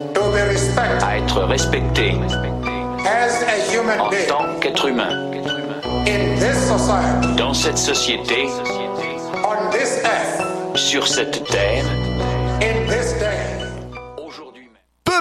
to be respected à être respecté as a human en being tant qu'être humain in this society, dans cette société, on this earth, sur cette terre, in this day.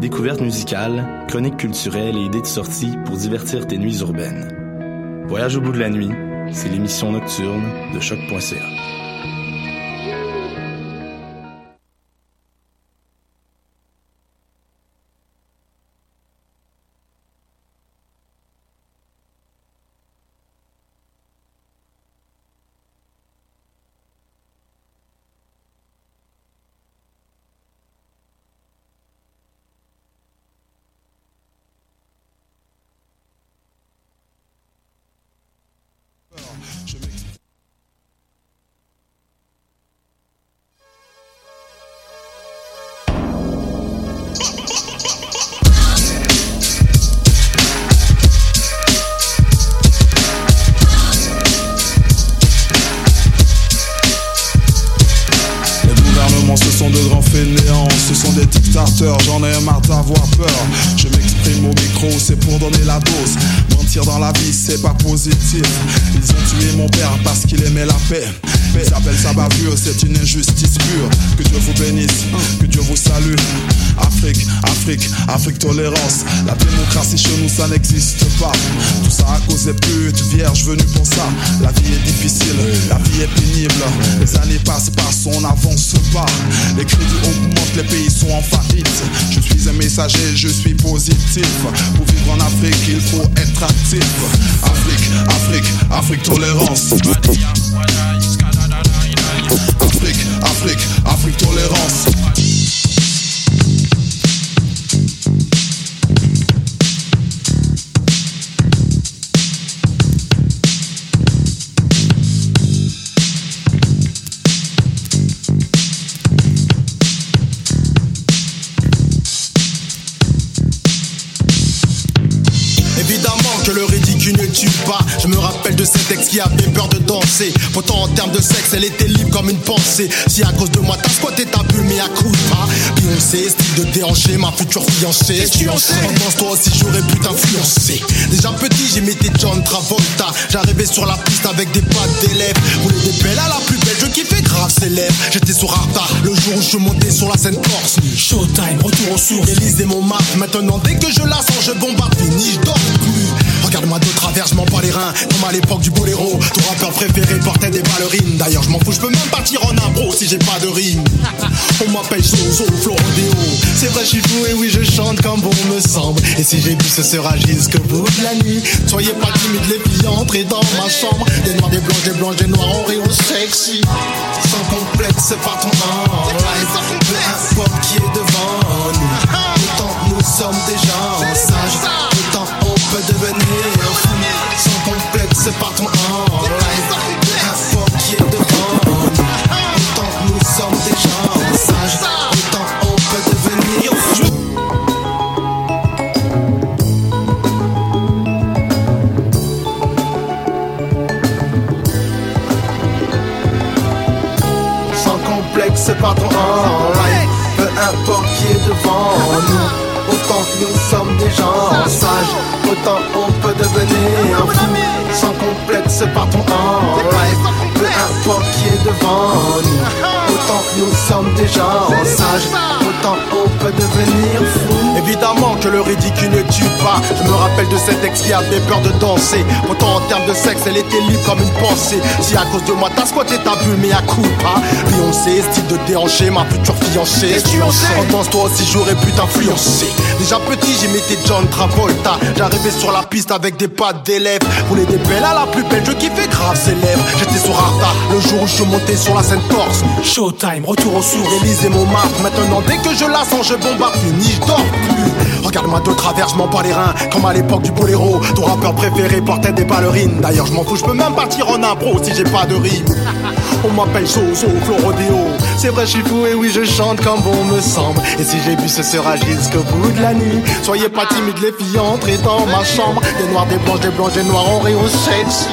Découvertes musicales, chroniques culturelles et idées de sortie pour divertir tes nuits urbaines. Voyage au bout de la nuit, c'est l'émission nocturne de choc.ca. Pour vivre en Afrique, il faut être actif. Afrique, Afrique, Afrique tolérance. De cet ex qui avait peur de danser. Pourtant, en termes de sexe, elle était libre comme une pensée. Si à cause de moi, t'as squatté ta bulle, mais à coup de pas. Beyoncé, style de déhanché, ma future fiancée. Tu en sais, pense toi aussi, j'aurais pu t'influencer. Déjà petit, j'imitais John Travolta. J'arrivais sur la piste avec des pattes d'élèves. Roulais des belles à la plus belle, je kiffais grave ses lèvres. J'étais sur Arta le jour où je monté sur la scène corse. Showtime, retour aux sources. Élise et mon marque. Maintenant, dès que je la sens, je bombarde, fini, je dors plus. Regarde-moi de travers, je m'en bats les reins. Comme à l'époque du boléro, ton rappeur préféré portait des ballerines. D'ailleurs, je m'en fous, je peux même partir en impro si j'ai pas de rime. On m'appelle Zozo, Florodéo. C'est vrai, je suis fou et oui, je chante comme bon me semble. Et si j'ai bu, ce sera jusqu'au bout de la nuit. Soyez pas timides, les filles, entrez dans ma chambre. Des noirs, des blanches, des blanches, des noirs en rayon sexy. Sans complexe, en live. Peu importe qui est devant nous. Autant nous sommes des gens sages. Sans complexe, c'est pas ton en live Un banquier de vente Autant que nous sommes des gens sages Autant on peut devenir fou Sans complexe, c'est pas ton en live Peu importe qui est devant nous. Autant que nous sommes des gens sages, autant on peut devenir un fou. Sans complexe, patron en live. Peu importe qui est devant nous, autant nous sommes des gens sages, autant on peut devenir fou. Évidemment que le ridicule pas. Je me rappelle de cet ex qui avait peur de danser. Pourtant, en termes de sexe, elle était libre comme une pensée. Si à cause de moi, t'as squatté ta bulle, mais à coup pas. Beyoncé, style de déhancher ma future fiancée. En danse, toi aussi, j'aurais pu t'influencer. Déjà petit, j'imitais John Travolta. J'arrivais sur la piste avec des pattes d'élèves. Roulais des belles à la plus belle, je kiffais grave ses lèvres. J'étais sur Arta le jour où je suis monté sur la scène Corse. Showtime, retour aux sources. Élise mon Montmartre. Maintenant, dès que je la sens, je bombarde. Fini, je dors plus. Regarde-moi de travers, je m'en bats les reins. Comme à l'époque du boléro. Ton rappeur préféré portait des ballerines. D'ailleurs, je m'en fous, je peux même partir en impro si j'ai pas de rime. On m'appelle Soso, Florodéo. C'est vrai, je suis fou et oui, je chante comme bon me semble. Et si j'ai bu, ce sera jusqu'au bout de la nuit. Soyez pas timides, les filles, entrez dans ma chambre. Des noirs, des blanches, des blanches, des noirs, on Chelsea.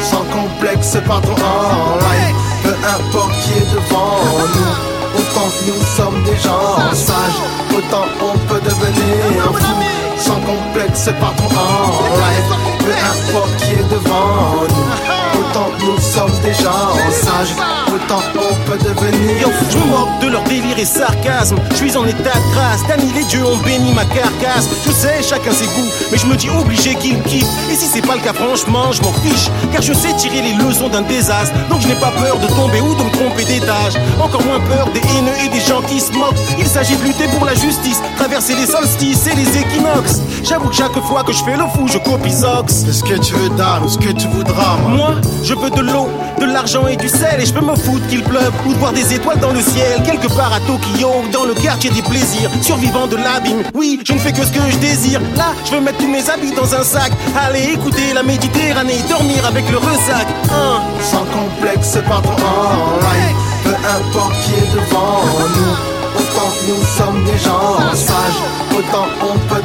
Sans complexe, patron en live. Peu importe qui est devant nous. Nous sommes des gens sages, autant on peut devenir un fou. Sans complexe, patron en live. Peu importe qui est devant nous. Nous sommes des gens sages, autant on peut devenir je me moque de leur délire et sarcasme. Je suis en état de grâce. Dany, les dieux ont béni ma carcasse. Je sais, chacun ses goûts, mais je me dis obligé qu'ils kiffent. Et si c'est pas le cas, franchement, je m'en fiche. Car je sais tirer les leçons d'un désastre. Donc je n'ai pas peur de tomber ou de me tromper d'étage. Encore moins peur des haineux et des gens qui se moquent. Il s'agit de lutter pour la justice, traverser les solstices et les équinoxes. J'avoue que chaque fois que je fais le fou, je copie Zox. ce que tu veux ou ce que tu voudras, moi. Moi, je veux de l'eau, de l'argent et du sel Et je peux me foutre qu'il pleuve ou de voir des étoiles dans le ciel Quelque part à Tokyo, dans le quartier des plaisirs Survivant de l'abîme, oui, je ne fais que ce que je désire Là, je veux mettre tous mes habits dans un sac Aller écouter la Méditerranée, dormir avec le ressac Hein. Sans complexe, patron en live. Peu importe qui est devant nous. Autant nous sommes des gens sages, autant on peut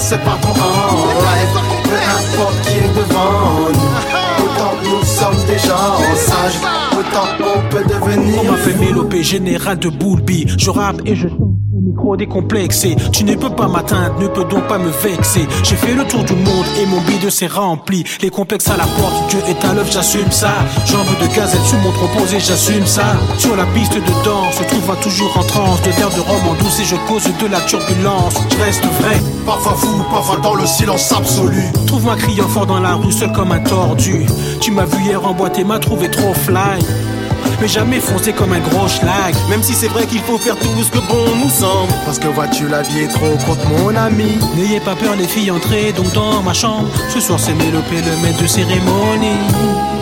complexe, patron en live. Peu importe qui est devant nous. Autant nous sommes des gens sages, autant on peut devenir On m'a fait mélopé général de Boulby. Je rappe et je chante micro décomplexé. Tu ne peux pas m'atteindre, ne peux donc pas me vexer. J'ai fait le tour du monde et mon bide s'est rempli. Les complexes à la porte, Dieu est à l'œuvre, j'assume ça. J'en veux de gazette sur mon proposé, j'assume ça. Sur la piste de danse, je trouve toujours en transe. De terre de Rome en douce et je cause de la turbulence. Je reste vrai, Parfois fou, parfois dans le silence absolu. Trouve-moi criant fort dans la rue, seul comme un tordu. Tu m'as vu hier et m'as trouvé trop fly. Mais jamais foncé comme un gros schlag. Même si c'est vrai qu'il faut faire tout ce que bon nous semble Parce que vois-tu, la vie est trop courte, mon ami. N'ayez pas peur les filles, entrez donc dans ma chambre. Ce soir c'est Mélopé le maître de cérémonie.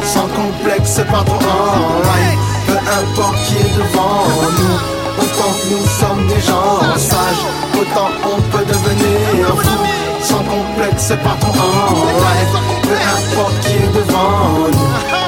Sans complexe, patron en live. Peu importe qui est devant nous. Autant nous sommes des gens sages, autant on peut devenir un fou. Sans complexe, patron en live. Peu importe qui est devant nous.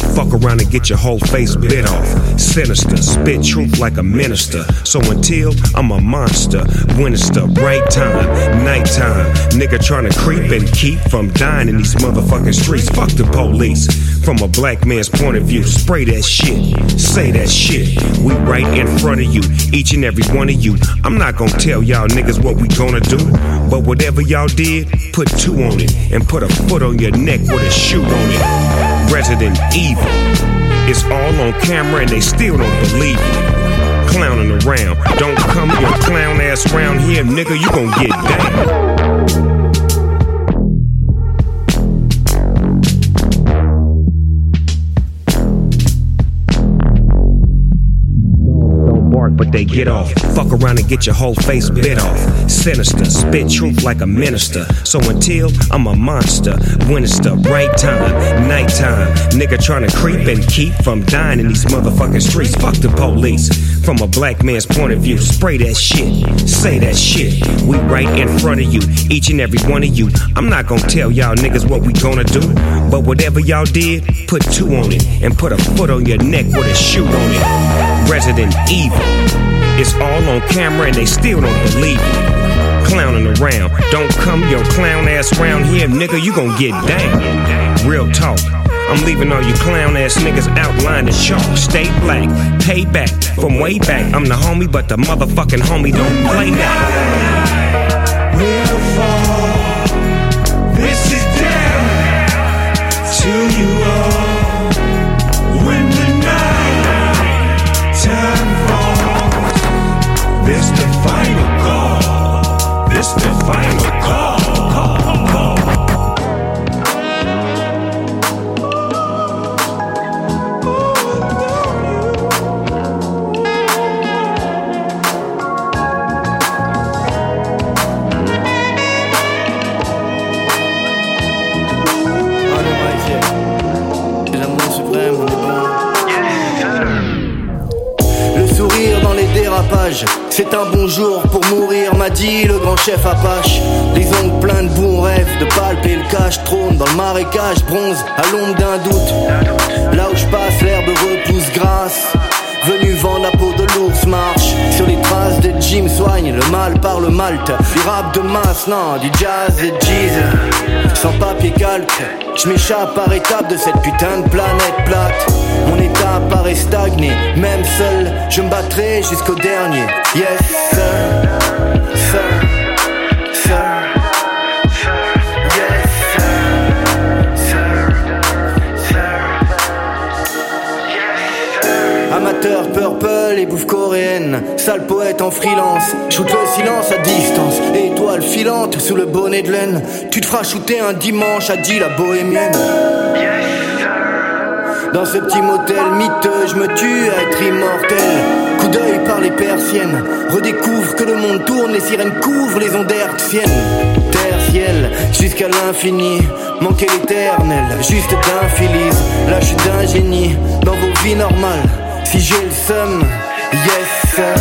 Fuck around and get your whole face bit off. Sinister, spit truth like a minister. So until I'm a monster, Winchester, right time, nighttime. Nigga tryna creep and keep from dying in these motherfucking streets. Fuck the police. From a black man's point of view, spray that shit, say that shit. We right in front of you, each and every one of you. I'm not gonna tell y'all niggas what we gonna do, but whatever y'all did, put two on it and put a foot on your neck with a shoe on it. Resident Evil. It's all on camera and they still don't believe me. Clowning around. Don't come your clown ass around here, nigga. You gon' get down. Don't bark, but they get off. Fuck around and get your whole face bit off. Sinister, spit truth like a minister. So until I'm a monster, when it's the right time, nighttime. Nigga trying to creep and keep from dying in these motherfucking streets. Fuck the police. From a black man's point of view, spray that shit, say that shit. We right in front of you, each and every one of you. I'm not gonna tell y'all niggas what we gonna do, but whatever y'all did, put two on it and put a foot on your neck with a shoe on it. Resident Evil. It's all on camera and they still don't believe me. Clowning around. Don't come your clown ass round here, nigga. You gon' get down. Real talk. I'm leaving all you clown ass niggas outlined in chalk. Stay black, pay back from way back. I'm the homie, but the motherfucking homie don't play that. We'll fall. This is down to you this the final call. This the final c'est un bon jour pour mourir, m'a dit le grand chef Apache. Les ongles pleins de bons rêves, de palper le cache trône dans le marécage, bronze à l'ombre d'un doute. Là où je passe, l'herbe repousse grasse. Venu vendre la peau de l'ours marche. Sur les traces de Jim soigne le mal par le malte Du rap de masse, non, du jazz et jeez. Sans papier calque Je m'échappe par étapes de cette putain de planète plate. Mon état paraît stagné Même seul, je me battrai jusqu'au dernier. Yes, Sale poète en freelance Shoot le silence à distance Étoile filante sous le bonnet de laine Tu te feras shooter un dimanche a dit la bohémienne dans ce petit motel miteux, je me tue à être immortel. Coup d'œil par les persiennes, redécouvre que le monde tourne, les sirènes couvrent les ondes hertziennes. Terre, ciel, jusqu'à l'infini, manquer l'éternel, juste d'infilise. Là, je suis d'un génie, dans vos vies normales. Si j'ai le seum, yes sir,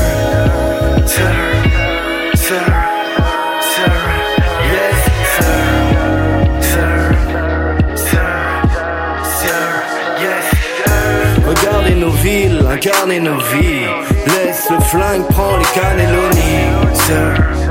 Regardez nos villes, incarnez nos vies. Laisse le flingue, prends les cannelloni, sir.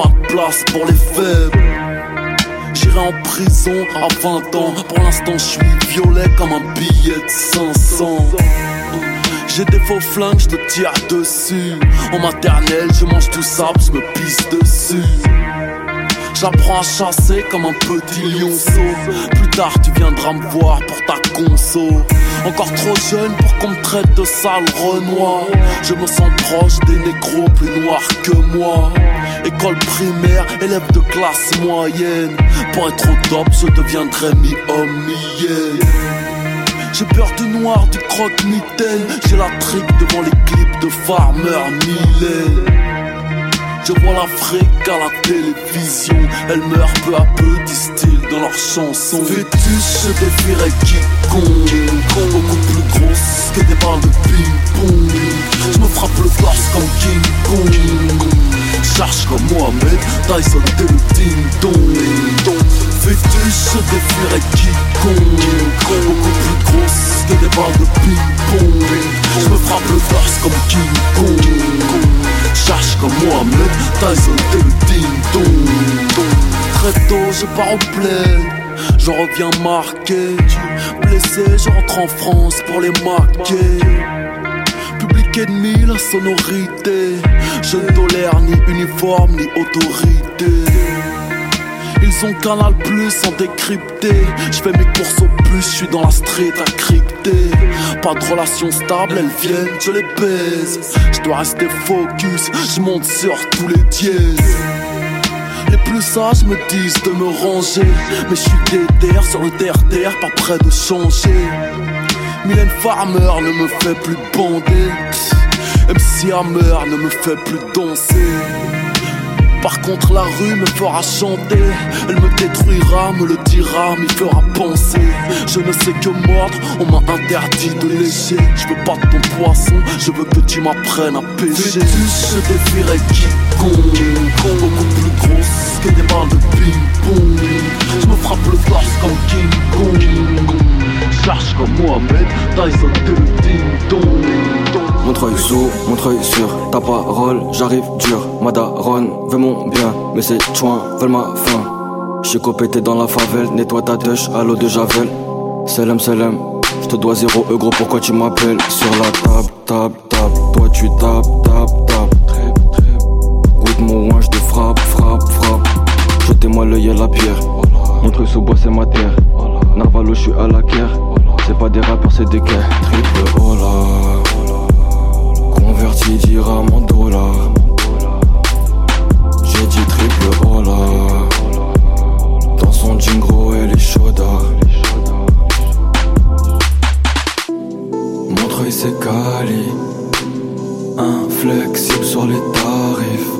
Pas de place pour les faibles J'irai en prison à 20 ans Pour l'instant je suis violet comme un billet de 500 j'ai des faux flingues, je te tire dessus. En maternelle, je mange tout ça, je me pisse dessus. J'apprends à chasser comme un petit lionceau. Plus tard, tu viendras me voir pour ta conso. Encore trop jeune pour qu'on me traite de sale renoir. Je me sens proche des négros plus noirs que moi. École primaire, élève de classe moyenne. Pour être au top, je deviendrai mi-homme, mi-hyène. J'ai peur du noir, du croque-mitaine. J'ai la trique devant les clips de Farmer Millet. Je vois l'Afrique à la télévision. Elle meurt peu à peu, disent-ils dans leurs chansons. Fœtus, je défierais quiconque. Beaucoup plus grosse que des balles de ping-pong. Je me frappe le torse comme King Kong. Charge comme Mohamed, Tyson et le ding-dong. Fœtus, je défierais quiconque. Beaucoup plus grosse que des balles de ping-pong. Je me frappe le torse comme King Kong. Charge comme Mohamed, Tyson et le ding-dong. Très tôt, je pars au plaid. Je reviens marqué. Blessé, je rentre en France pour les marquer. La sonorité. Je ne tolère ni uniforme ni autorité. Ils ont Canal Plus sans décrypter. Je fais mes courses au plus, je suis dans la street à crypter. Pas de relation stable, elles viennent, je les baise. Je dois rester focus, je monte sur tous les dièses. Les plus sages me disent de me ranger. Mais je suis déter sur le terre-terre, pas prêt de changer. Mylène Farmer ne me fait plus bander. MC Hammer ne me fait plus danser. Par contre la rue me fera chanter. Elle me détruira, me le dira, m'y fera penser. Je ne sais que mordre, on m'a interdit de lécher. Je veux pas de ton poisson, je veux que tu m'apprennes à pêcher. Je défierais quiconque Beaucoup plus grosse que des balles de ping-pong. Je me frappe le torse comme King Kong Charge comme Mohamed, Tyson de le ding-dong Montreuil sous, Montreuil sur ta parole, j'arrive dur. Ma daronne veut mon bien, mais ces chouins veulent ma fin. J'suis copété dans la favelle, nettoie ta touche à l'eau de Javel. Salam salam, j'te dois zéro euro, pourquoi tu m'appelles Sur la table, table, table, toi tu tapes, tapes, tapes. Goûte mon ouin, j'te frappe, frappe, frappe. Jetez-moi l'œil à la pierre. Montreuil sous bois, c'est ma terre. Narvalo, j'suis à la guerre. C'est pas des rappeurs, c'est des guerres. Triple hola. Converti dirham en dollars. J'ai dit triple hola. Dans son jean gros, elle est chauda. Montreuil c'est Cali. Inflexible sur les tarifs.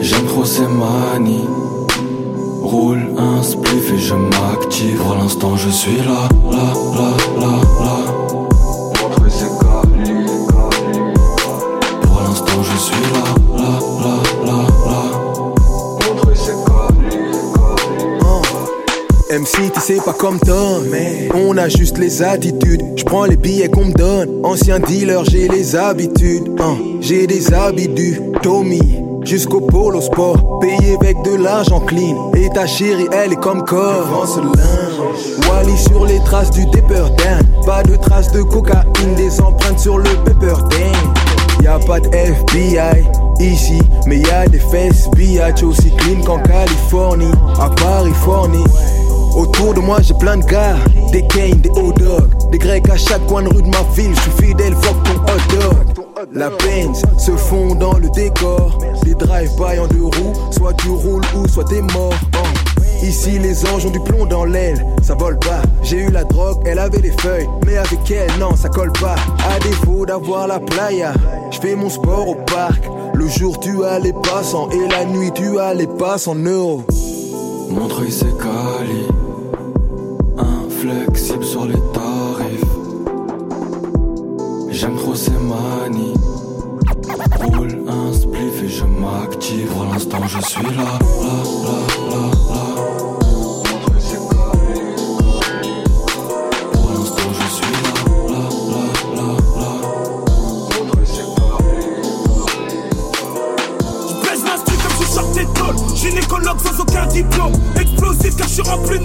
J'aime trop ces manies. Roule un spliff et je m'active. Pour l'instant, je suis là, là, là, là, là. Pour l'instant, je suis là, là, là, là, là. MC, tu sais pas comme Tom, mais on a juste les attitudes. Je prends les billets qu'on me donne. Ancien dealer, j'ai les habitudes. Hein, j'ai des habitudes. Tommy, jusqu'au polo sport. Payé avec de l'argent clean. Et ta chérie, elle est comme corps. Wally sur les traces du Dapper Dan. Pas de traces de cocaïne, des empreintes sur le Pepper Dan. Y'a pas de FBI ici, mais y'a des fesses biatch aussi clean qu'en Californie, à Paris, Forni. Autour de moi j'ai plein de gars, des Kane, des hot dogs, des Grecs à chaque coin de rue de ma ville, je suis fidèle, fuck ton hot dog. La Benz se fond dans le décor, des drive-by en deux roues, soit tu roules ou soit t'es mort. Oh. Ici les anges ont du plomb dans l'aile, ça vole pas. J'ai eu la drogue, elle avait des feuilles, mais avec elle non ça colle pas. À défaut d'avoir la playa, je fais mon sport au parc. Le jour tu as les passants et la nuit tu as les passes en euros. Montreuil c'est Cali. Inflexible sur les tarifs. J'aime trop ces manies. Roule un spliff et je m'active. Pour l'instant, je suis là, là, là, là, là. Gynécologue sans aucun diplôme Explosif car je suis rempli de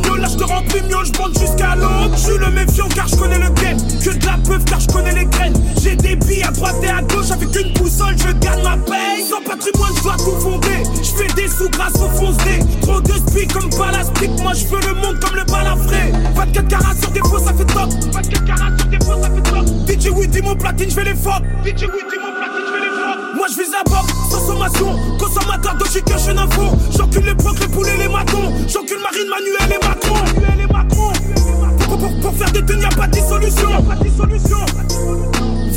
je jusqu'à l'aube. Je suis le méfiant car je connais le game. Que de la peuf car je connais les graines. J'ai des billes à droite et à gauche Avec une boussole je gagne ma paye. Sans patrimoine je dois tout fonder. Je fais des sous grâce au foncé Trop de spi comme balastique Moi je veux le monde comme le balafré. 24 carats sur des faux ça fait top. 24 carats sur des faux ça fait top. DJ Woody mon platine je fais les fuck DJ Woody mon platine je fais les fuck Moi je vise à bord sans sommation Consommateur de chic je info J'encule les procs, les poulets, les matons J'encule Marine, Manuel et Macron pour, faire des thunes y'a pas de dissolution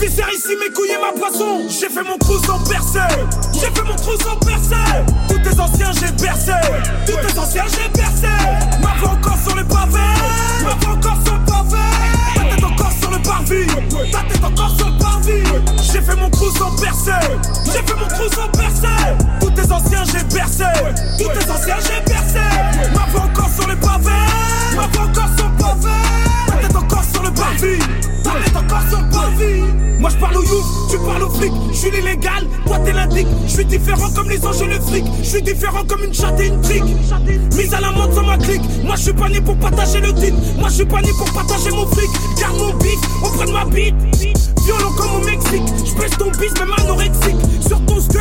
Visser ici mes couilles et ma poisson. J'ai fait mon trou sans percer. J'ai fait mon trou sans percer. Tous tes anciens, j'ai percé. Tous tes anciens, j'ai percé. Ma voix encore sur les pavés. Ma voix encore sur le pavé. Ta tête encore sur le parvis. Ta tête encore sur le parvis. J'ai fait mon trou sans percer. J'ai fait mon trou sans percer. Tous tes anciens, j'ai percé. Tous tes anciens, j'ai percé. Ma voix encore sur les pavés. Ma voix encore sur le pavé. Ta tête moi je parle au youth, tu parles au flic. Je suis l'illégal, toi t'es l'indique. Je suis différent comme les anges et le fric. Je suis différent comme une chatte et une trique. Mise à la mode sur ma clique. Moi je suis pas né pour partager le titre. Moi je suis pas né pour partager mon fric. Garde mon bif auprès de ma bite. Violent comme au Mexique. Je ton bis, même anorexique.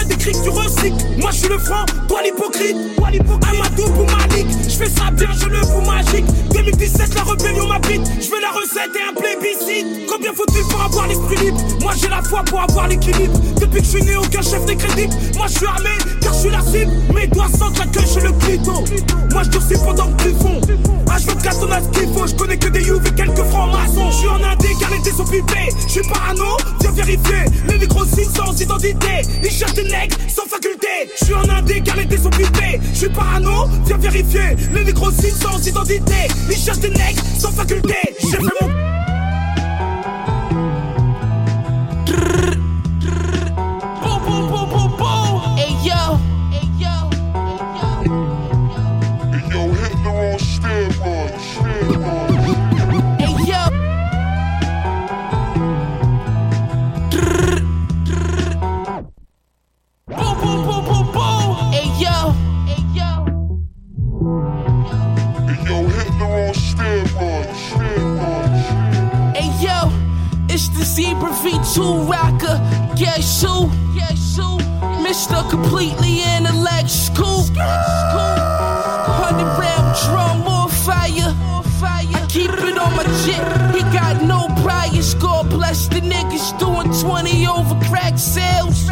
Que tu recycles. Moi je suis le franc, toi l'hypocrite. Amadou pour Malik. Je fais ça bien, je le fous magique. 2017, la rébellion m'habite. Je veux la recette et un plébiscite. Combien faut-il pour avoir l'esprit libre? Moi j'ai la foi pour avoir l'équilibre. Depuis que je suis né, aucun chef n'est crédible. Moi je suis armé, car je suis la cible. Mes doigts sentent la queue chez le clito. Moi je durcis pendant que tu fonds. H24 on a ce qu'il faut. Je connais que des et quelques francs maçons. Je suis en indé car les dés sont pipés. Je suis parano, viens vérifier. Les nécrosites sans identité. Ils cherchent des sans faculté. Je suis en indé car les dés sont pipés. Je suis parano, viens vérifier. Les nécrosites sans identité. Ils cherchent des nègres sans faculté. J'ai fait mon. V2 rocker. Guess who? Mr. Completely intellectual. Hundred round drum more fire. I keep it on my jet. He got no priors. God bless the niggas doing 20 over crack sales.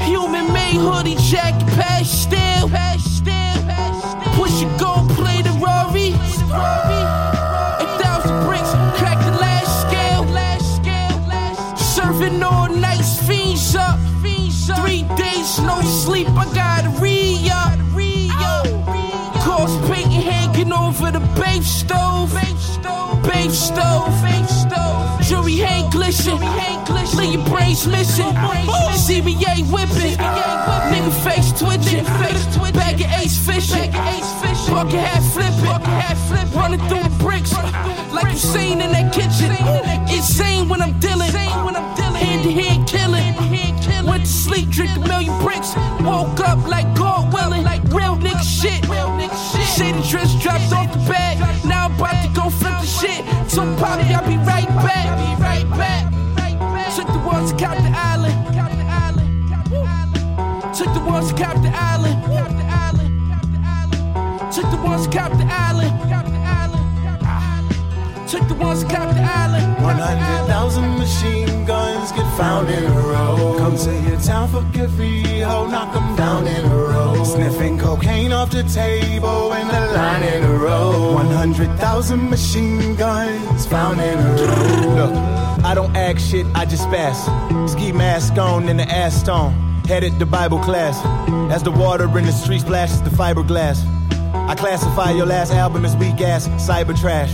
Human made hoodie jacket pastel. Push over the babe stove. Babe stove. Jury hang glisten. Leave your brains missing. CBA whipping. Nigga face twitching. Bag of ace fishing. Bucket hat flipping. Running through bricks. Like you seen in that kitchen. Insane when I'm dealing. Hand to hand killing. Went to sleep, drink a million bricks. Woke up like God willing. Real nigga shit. Shit and dress dropped off the bag. Now I'm about to go flip the shit. So probably I'll be right back. Be right back. Took the ones to the island. Took the ones to the island. Took the ones to the island. Took the ones to the island. 100,000 machine guns get found in a row. Come to your town for every hoe, knock them down in a row. Sniffing cocaine off the table in a line in a row. 100,000 machine guns found in a row. Look, I don't act shit, I just pass. Ski mask on and the ass stone. Headed to Bible class. As the water in the street splashes the fiberglass. I classify your last album as weak ass cyber trash.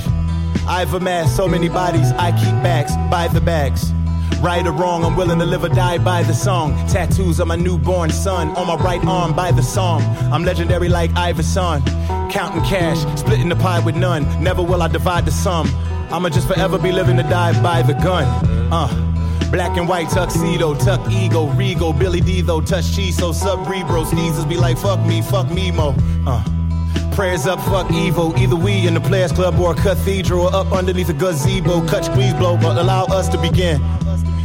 I've amassed so many bodies, I keep backs by the bags. Right or wrong, I'm willing to live or die by the song. Tattoos of my newborn son on my right arm by the song. I'm legendary like Iverson. Counting cash, splitting the pie with none. Never will I divide the sum. I'ma just forever be living to die by the gun. Uh. Black and white tuxedo, tuck ego, regal, Billy D though, touch cheese, so cerebral. Sneezes be like, fuck me, fuck me, mo. Uh. Prayers up, fuck evil. Either we in the Players Club or a cathedral, or up underneath a gazebo. Cut, squeeze, blow, but allow us to begin.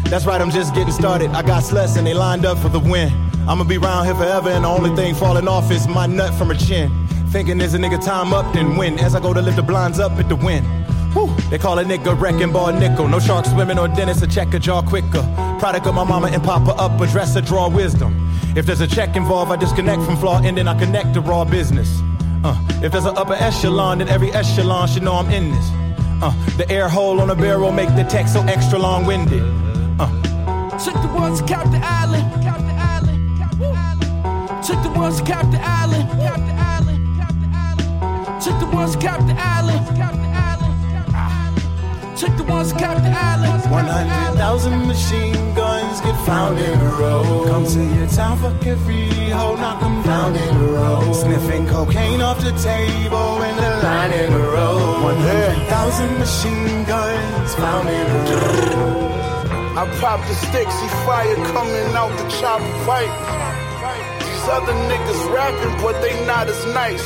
That's right, I'm just getting started. I got sluts and they lined up for the win. I'ma be around here forever, and the only thing falling off is my nut from her chin. Thinking there's a nigga time up, then win. As I go to lift the blinds up at the wind. Whew, they call a nigga wrecking ball nickel. No shark swimming or dentist, a check a jaw quicker. Product of my mama and papa up, a dresser, draw wisdom. If there's a check involved, I disconnect from flaw and then I connect to raw business. Uh, if there's an upper echelon, then every echelon should know I'm in this. Uh, the air hole on a barrel make the text so extra long winded. Uh, Took the ones to cop the island. Cop the island. Took the ones to cop the island. Cop the island. Took the ones to cop the island. Cop the island. Took the ones cap the island. 100,000 machine guns get found in a row. Come to your town, fuck every hoe, knock 'em down in a row. Sniffing cocaine off the table in the line in a row. 100,000 machine guns found in a row. I pop the stick, see fire coming out the chopper pipe. These other niggas rapping, but they not as nice.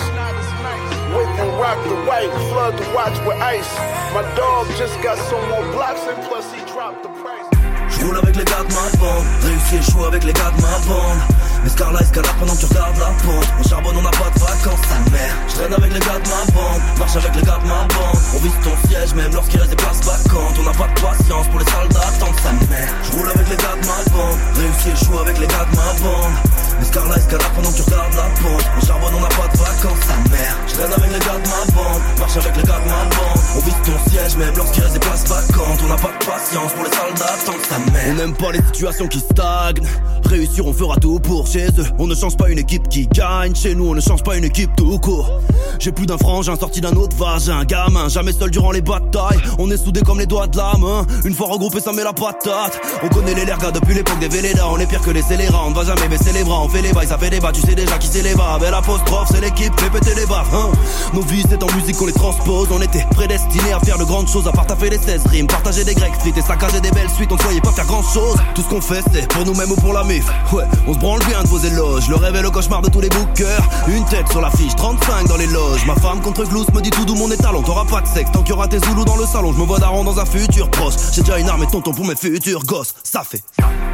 Whip and rock the white, flood the watch with ice. My dog just got some more blocks and plus he dropped the price. Je roule avec les gars de ma bande, réussi chaud avec les gars de ma bande. Mais Scarla escalade pendant que tu regardes la pente. On charbonne, on n'a pas de vacances, sa mère. Je traîne avec les gars de ma bande, marche avec les gars de ma bande. On vise ton siège, même lorsqu'il reste des places vacantes. On n'a pas de patience pour les soldats, attendre sa mère. Je roule avec les gars de ma bande, réussi chaud avec les gars de ma bande. Mais escalade pendant que tu regardes la pente. On charbonne, on n'a pas de vacances, sa mère. Je traîne avec les gars de ma bande, marche avec les gars de ma bande. On vise ton siège, même lorsqu'il reste des places vacantes. On n'a pas de patience pour les soldats, attendre sa mère. On n'aime pas les situations qui stagnent. Réussir, on fera tout pour chez eux. On ne change pas une équipe qui gagne. Chez nous, on ne change pas une équipe tout court. J'ai plus d'un frangin sorti d'un autre vagin. Gamin, jamais seul durant les batailles. On est soudés comme les doigts de la main. Une fois regroupés, ça met la patate. On connaît les lergas depuis l'époque des Vélédas. On est pire que les scélérats. On ne va jamais baisser les bras. On fait les bails, ça fait des bas. Tu sais déjà qui c'est les bas. Belle apostrophe, c'est l'équipe. Fait péter les baffes. Hein. Nos vies, c'est en musique qu'on les transpose. On était prédestinés à faire de grandes choses. À part taper les 16 rimes. Partager des grecs frites et saccager des belles suites. On ne voyait pas faire grand chose. Tout ce qu'on fait, c'est pour nous-mêmes ou pour la mif. Ouais, on se branle bien de vos éloges. Le rêve et le cauchemar de tous les bookers. Une tête sur l'affiche, 35 dans les loges. Ma femme contre Glous me dit tout d'où mon étalon. T'auras pas de sexe tant qu'il y aura tes zoulous dans le salon. Je me vois daron dans un futur proche. J'ai déjà une arme et tonton pour mes futurs gosses. Ça fait.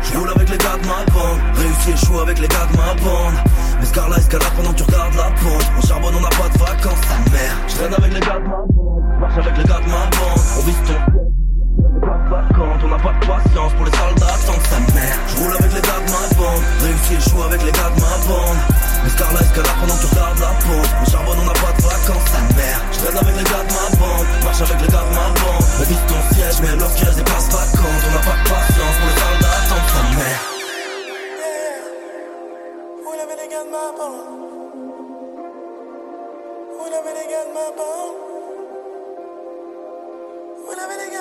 Je roule avec les gars de ma bande, avec les de ma bande. Mais Scarla pendant que tu regardes la pente. On charbonne, on n'a pas de vacances, sa mère. Je traîne avec les gars de ma bande, marche avec les gars de ma bande. On vise ton vacances, on n'a pas de patience pour les soldats, tant sa mère. Je roule avec les gars de ma bande, réussi et chaud avec les gars de ma bande. Mais Scarla escalade pendant que tu regardes la pente. On charbonne, on n'a pas de vacances, sa mère. Je traîne avec les gars de ma bande, marche avec les gars de ma bande. On vise ton siège, mais reste des places vacantes, on n'a pas de patience Bande. Roule avec les gars de ma bande. Roule avec les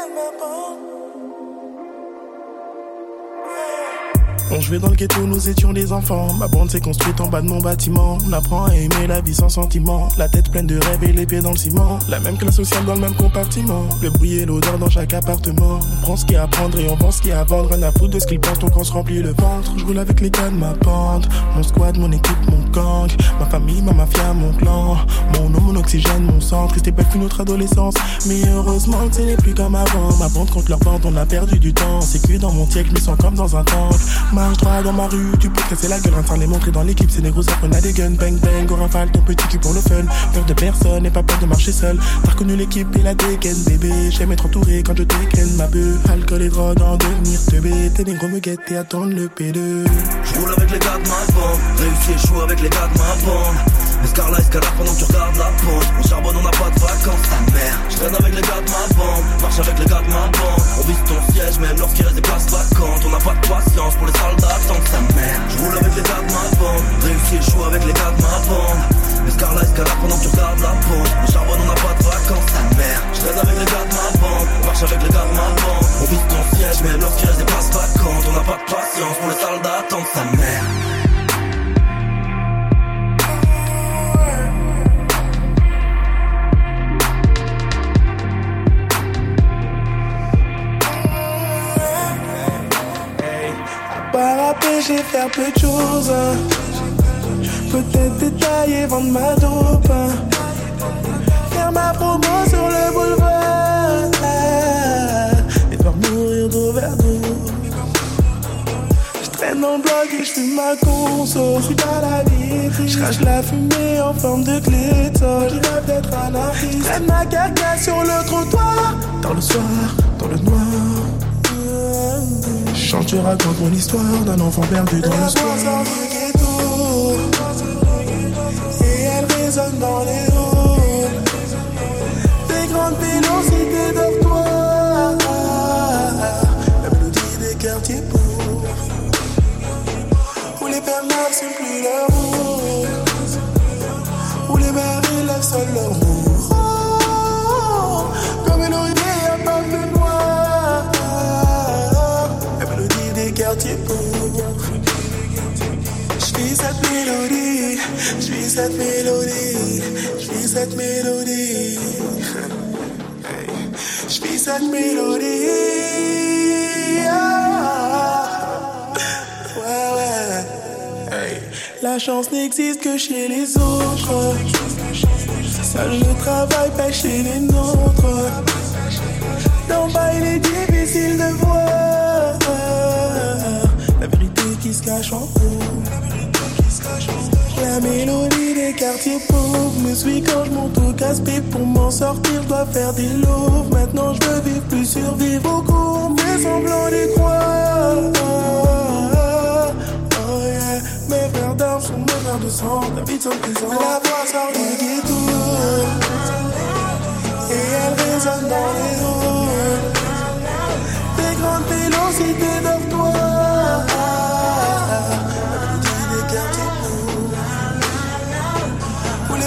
On jouait dans le ghetto, nous étions des enfants. Ma bande s'est construite en bas de mon bâtiment. On apprend à aimer la vie sans sentiment. La tête pleine de rêves et les pieds dans le ciment. La même classe sociale dans le même compartiment. Le bruit et l'odeur dans chaque appartement. On prend ce qu'il y a à prendre et on vend ce qu'il y a à vendre. Rien à foutre de ce qu'ils pensent, donc on se remplit le ventre. Je roule avec les gars de ma bande. Mon squad, mon équipe, mon gang. Ma famille, ma mafia, mon clan. Mon eau, mon oxygène, mon sang. Et belle fut notre adolescence. Mais heureusement que ce n'est plus comme avant. Ma bande contre leur bande, on a perdu du temps. C'est que dans mon tièque, je me sens comme dans un temple. Marche droit dans ma rue, tu peux casser la gueule, train les montrer dans l'équipe, c'est négros, ça on a des guns, bang bang, au rafale, ton petit cul pour le fun, peur de personne et pas peur de marcher seul, t'as reconnu l'équipe et la dégaine, bébé, j'aime être entouré quand je dégaine ma bœuf, alcool et drogue en devenir teubé, tes négros me guettent et attendent le P2. Je roule avec les gars de ma bande, réussi chaud avec les gars de ma bande. Mais Scarla escalade pendant que tu regardes la pente. On charbonne, on n'a pas de vacances, ta mère. Je traîne avec les gars de ma bande, marche avec les gars de ma bande. On vise ton siège, même lorsqu'il reste des places vacantes. On n'a pas de patience pour les soldats, tant que sa mère. Je roule avec les gars de ma bande, réussi et chaud avec les gars de ma bande. Mais Scarla escalade pendant que tu regardes la pente. On charbonne, on n'a pas de vacances, ta mère. Je traîne avec les gars de ma bande, marche avec les gars de ma bande. On vise ton siège, même lorsqu'il reste des places vacantes. On n'a pas de patience pour les soldats, tant que sa mère. Pas rapper, j'ai faire peu de choses. Peut-être détailler, vendre ma dope. Faire ma promo sur le boulevard. Et devoir mourir d'overdose. Je traîne le bloc et je ma conso. Je suis dans la vie. Je crache la fumée en forme de glycol. Je rêve d'être anarchiste. Je ma carcasse sur le trottoir. Dans le soir, dans le noir. Chante, je raconte mon histoire d'un enfant perdu dans le soir. Et elle résonne dans les halls. Des grandes vélocités dortoirs. La mélodie des quartiers pauvres. Où les pères n'avaient plus leur roue. Où les mères élèvent seuls leur roue. Mélodie, je vis cette mélodie, je vis cette mélodie. Je vis cette mélodie. Ah. Ouais, ouais. La chance n'existe que chez les autres. Seul le travail pêche chez les nôtres. D'en bas, il est difficile de voir la vérité qui se cache en haut. La mélodie des quartiers pauvres me suit quand je monte au casse Pour m'en sortir, je dois faire des loups. Maintenant, je veux vivre plus survivre au cours. Fais semblant d'y croire. Oh yeah, mes frères d'armes sont mes frères de sang. La vie de prison. La voix sort du ghetto. Et elle résonne dans les rues. Des grandes vélocités dortoirs.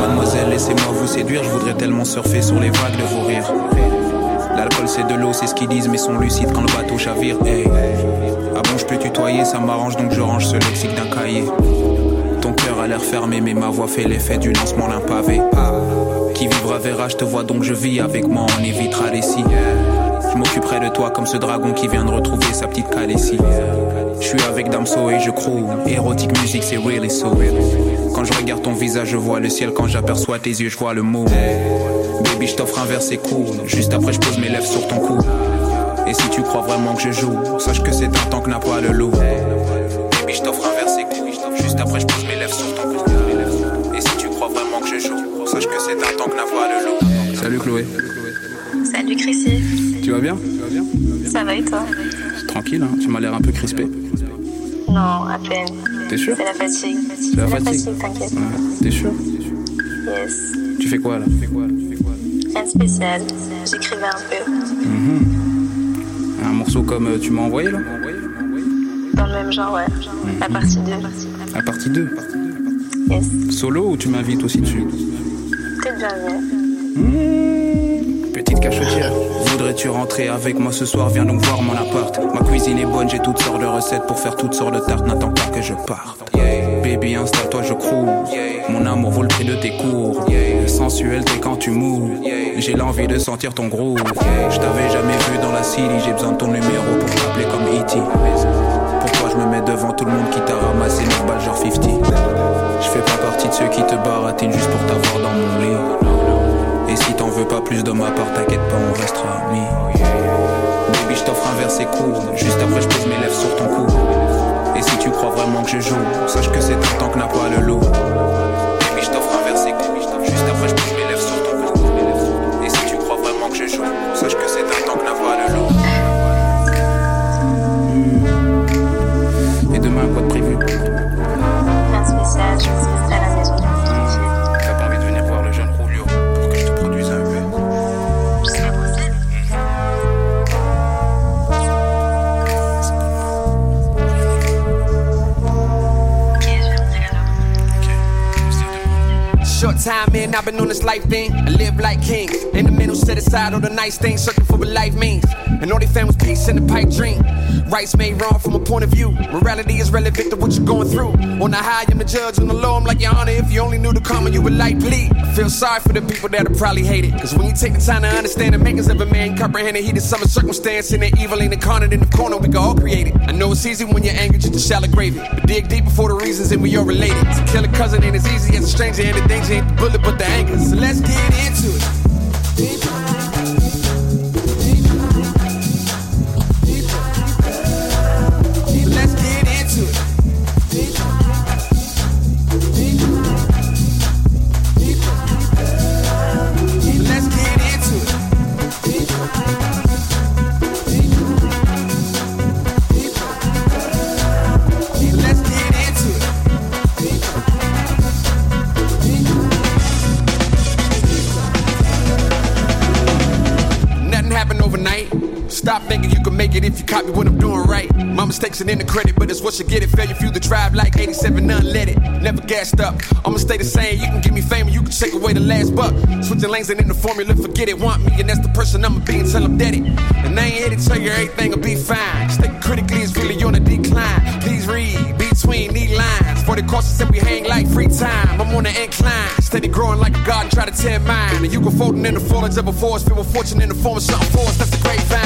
Mademoiselle, laissez-moi vous séduire, je voudrais tellement surfer sur les vagues de vos rires. C'est de l'eau, c'est ce qu'ils disent, mais sont lucides quand le bateau chavire. Ah bon, je peux tutoyer, ça m'arrange donc je range ce lexique d'un cahier. Ton cœur a l'air fermé, mais ma voix fait l'effet du lancement d'un pavé. Qui vivra verra, je te vois donc je vis avec moi, on évitera les si. Je m'occuperai de toi comme ce dragon qui vient de retrouver sa petite Khaleesi. Je suis avec Damso et je croule. Érotique musique, c'est really so. Quand je regarde ton visage, je vois le ciel. Quand j'aperçois tes yeux, je vois le mot. Baby, je t'offre un verre, c'est cool. Juste après, je pose mes lèvres sur ton cou. Et si tu crois vraiment que je joue, sache que c'est un temps que n'a pas le loup. Baby, je t'offre un verre, c'est cool. Juste après, je pose mes lèvres sur ton cou. Et si tu crois vraiment que je joue, sache que c'est un temps que n'a pas le loup. Salut Chloé. Salut Chrissy, Tu vas bien? Ça va et toi? Tranquille, hein tu m'as l'air un peu crispé. Non, à peine. T'es sûr? C'est la fatigue. C'est la fatigue. t'inquiète. T'es sûr? Yes. Tu fais quoi là? Rien de spécial. J'écrivais un peu. Mhm. Un morceau comme euh, tu m'as envoyé là Dans le même genre, ouais. La partie 2. La partie 2 Yes. Solo ou tu m'invites aussi dessus T'es le bienvenu. Petite cachotière. Voudrais-tu rentrer avec moi ce soir? Viens donc voir mon appart. Ma cuisine est bonne, j'ai toutes sortes de recettes pour faire toutes sortes de tartes. N'attends pas que je parte. Baby, installe-toi, je. Mon amour vaut le prix de tes cours. Sensuel, t'es quand tu moules. J'ai l'envie de sentir ton groove. Je t'avais jamais vu dans la city. J'ai besoin de ton numéro pour t'appeler comme E.T. Pourquoi je me mets devant tout le monde qui t'a ramassé 9 balles genre 50 Je fais pas partie de ceux qui te baratinent juste pour t'avoir dans mon lit. Et si t'en veux pas plus de ma part, t'inquiète pas, on restera amis. Baby, je t'offre un c'est cool. Juste après, je pose mes lèvres sur ton cou. Et si tu crois vraiment que je joue, sache que c'est un temps que n'a pas le loup. Juste on this life thing. I live like kings. In the middle, set aside all the nice things, searching for what life means. And all they found was peace in the pipe dream. Rights made wrong from a point of view. Morality is relevant to what you're going through. On the high, I'm the judge. On the low, I'm like your honor. If you only knew the karma, you would likely feel sorry for the people that will probably hate it. Cause when you take the time to understand the makings of a man, comprehend the heat of summer circumstance and the evil ain't incarnate in the corner, we can all create it. I know it's easy when you're angry, just to shallow gravy. But dig deep before the reasons and we all related. To kill a cousin ain't as easy as a stranger, and the danger ain't the bullet, but the anger. So let's get into it. Make it if you copy what I'm doing right. My mistakes ain't in the credit, but it's what you get it. Failure fuel the drive like 87, none let it. Never gassed up. I'ma stay the same. You can give me fame and you can take away the last buck. Switching lanes ain't in the formula, forget it. Want me, and that's the person I'ma be until I'm dead it. And I ain't here to tell you everything will be fine. Stay critically is really on a decline. Please read between these lines. For the courses that we hang like free time. I'm on the incline. Steady growing like a garden, try to tend mine. And you can fold in the foliage of a forest, filled with fortune in the form of something for us. That's a grapevine. Know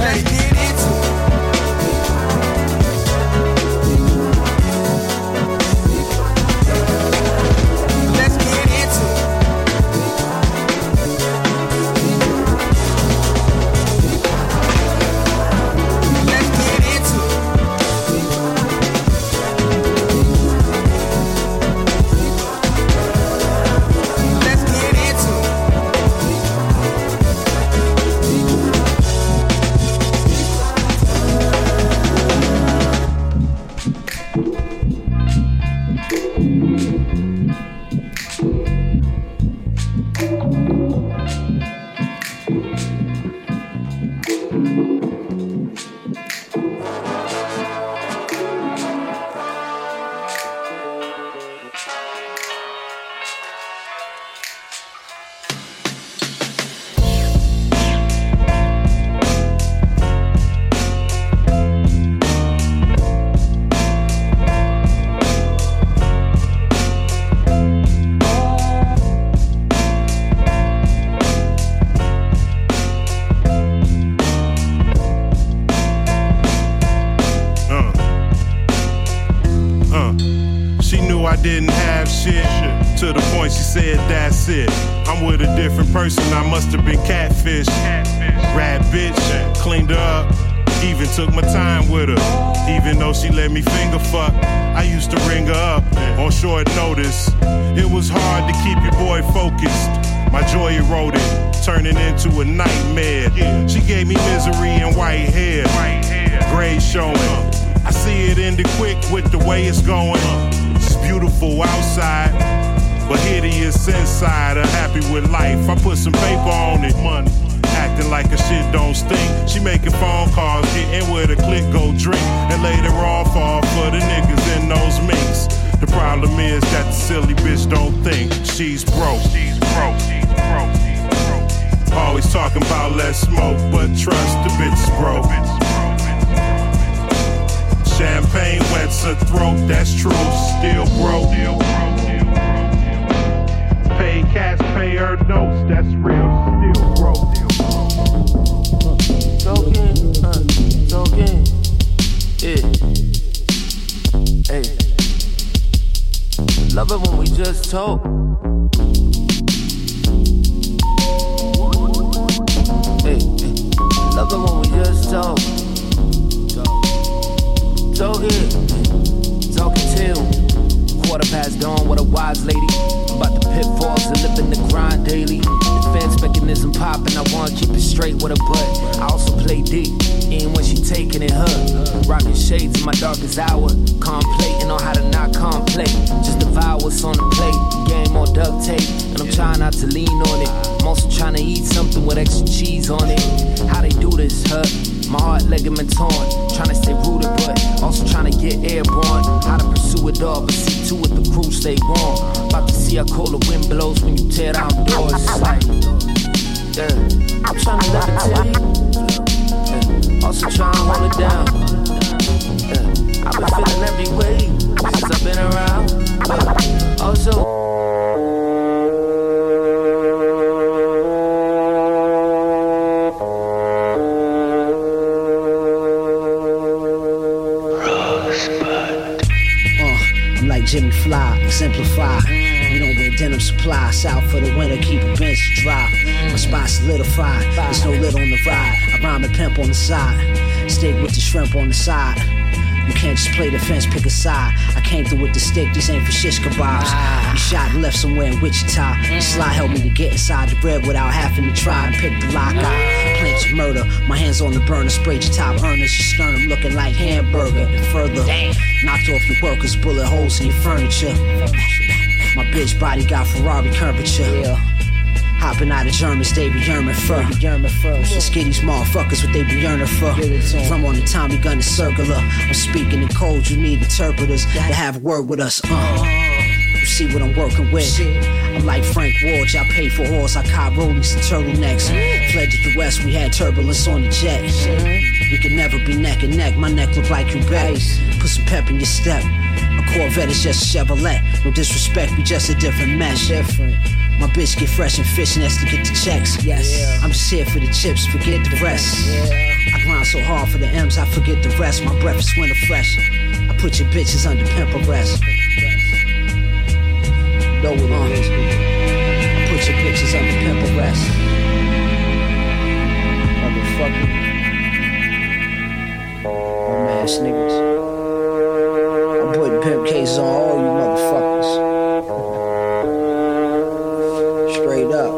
they did it. It. I'm with a different person, I must have been catfish. Rad bitch, cleaned her up. Even took my time with her. Even though she let me finger fuck, I used to ring her up on short notice. It was hard to keep your boy focused. My joy eroded, turning into a nightmare. She gave me misery and white hair. Gray showing. I see it ended quick with the way it's going. It's beautiful outside, but hideous inside. I'm happy with life. I put some paper on it. Money. Acting like a shit don't stink. She making phone calls, getting with a click, go drink, and later roll off all for the niggas in those minks. The problem is that the silly bitch don't think she's broke. She's broke. She's broke. She's broke. Always talking about less smoke, but trust the bitch broke. Champagne wets her throat, that's true. Still broke. Pay cash, pay her notes, that's real. Still broke. Talking, uh, talking, yeah. Hey, love it when we just talk. Hey, love it when we just talk. Talking, talking till quarter past dawn. What a wise lady about the pitfalls of living the grind daily. Defense mechanism popping. I wanna keep it straight with a butt. I also play deep, even when she taking it her. Rocking shades in my darkest hour. Contemplating on how to not complete. Just devour what's on the plate. Game on duct tape, and I'm trying not to lean on it. I'm also trying to eat something with extra cheese on it. How they do this, huh? My heart ligament torn, trying to stay rooted, but also trying to get airborne. How to pursue it all, but see to it the crew stay warm. About to see how cold the wind blows when you tear down doors. Like, yeah, I'm trying to levitate. Yeah. Also try and hold it down. Yeah. I've been feeling every way since I've been around. But also. Exemplify. We don't wear denim supplies out for the winter, keep a bench dry. My spot solidified. There's no lid on the ride. I rhyme and pimp on the side. Steak with the shrimp on the side. You can't just play defense, pick a side. I came through with the stick, these ain't for shish kebabs. You shot and left somewhere in Wichita. The slide helped me to get inside the bread without having to try and pick the lock out. Your murder, my hands on the burner, sprayed your top earners, your sternum looking like hamburger. And further, knocked off your workers, bullet holes in your furniture. My bitch body got Ferrari curvature. Hopping out of Germans, they be yearning for. Yearning for. Let's get these motherfuckers what they be yearning for. From on the Tommy gun and circular. I'm speaking in code, you need interpreters to have a word with us. Uh. You see what I'm working with. I'm like Frank Ward, y'all pay for horse. I caught rollies and turtlenecks. Fled to the west, we had turbulence on the jet. We could never be neck and neck. My neck look like Quebec. Put some pep in your step. A Corvette is just a Chevrolet. No disrespect, we just a different mesh. Different. My bitch get fresh and fish and that's to get the checks. Yes. I'm just here for the chips, forget the rest. I grind so hard for the M's, I forget the rest. My breath is winter fresh. I put your bitches under pimp arrest. Know what it is. I put your bitches under pimp arrest. Motherfucker. Bum ass niggas. I'm putting pimp cases on all you motherfuckers. Straight up.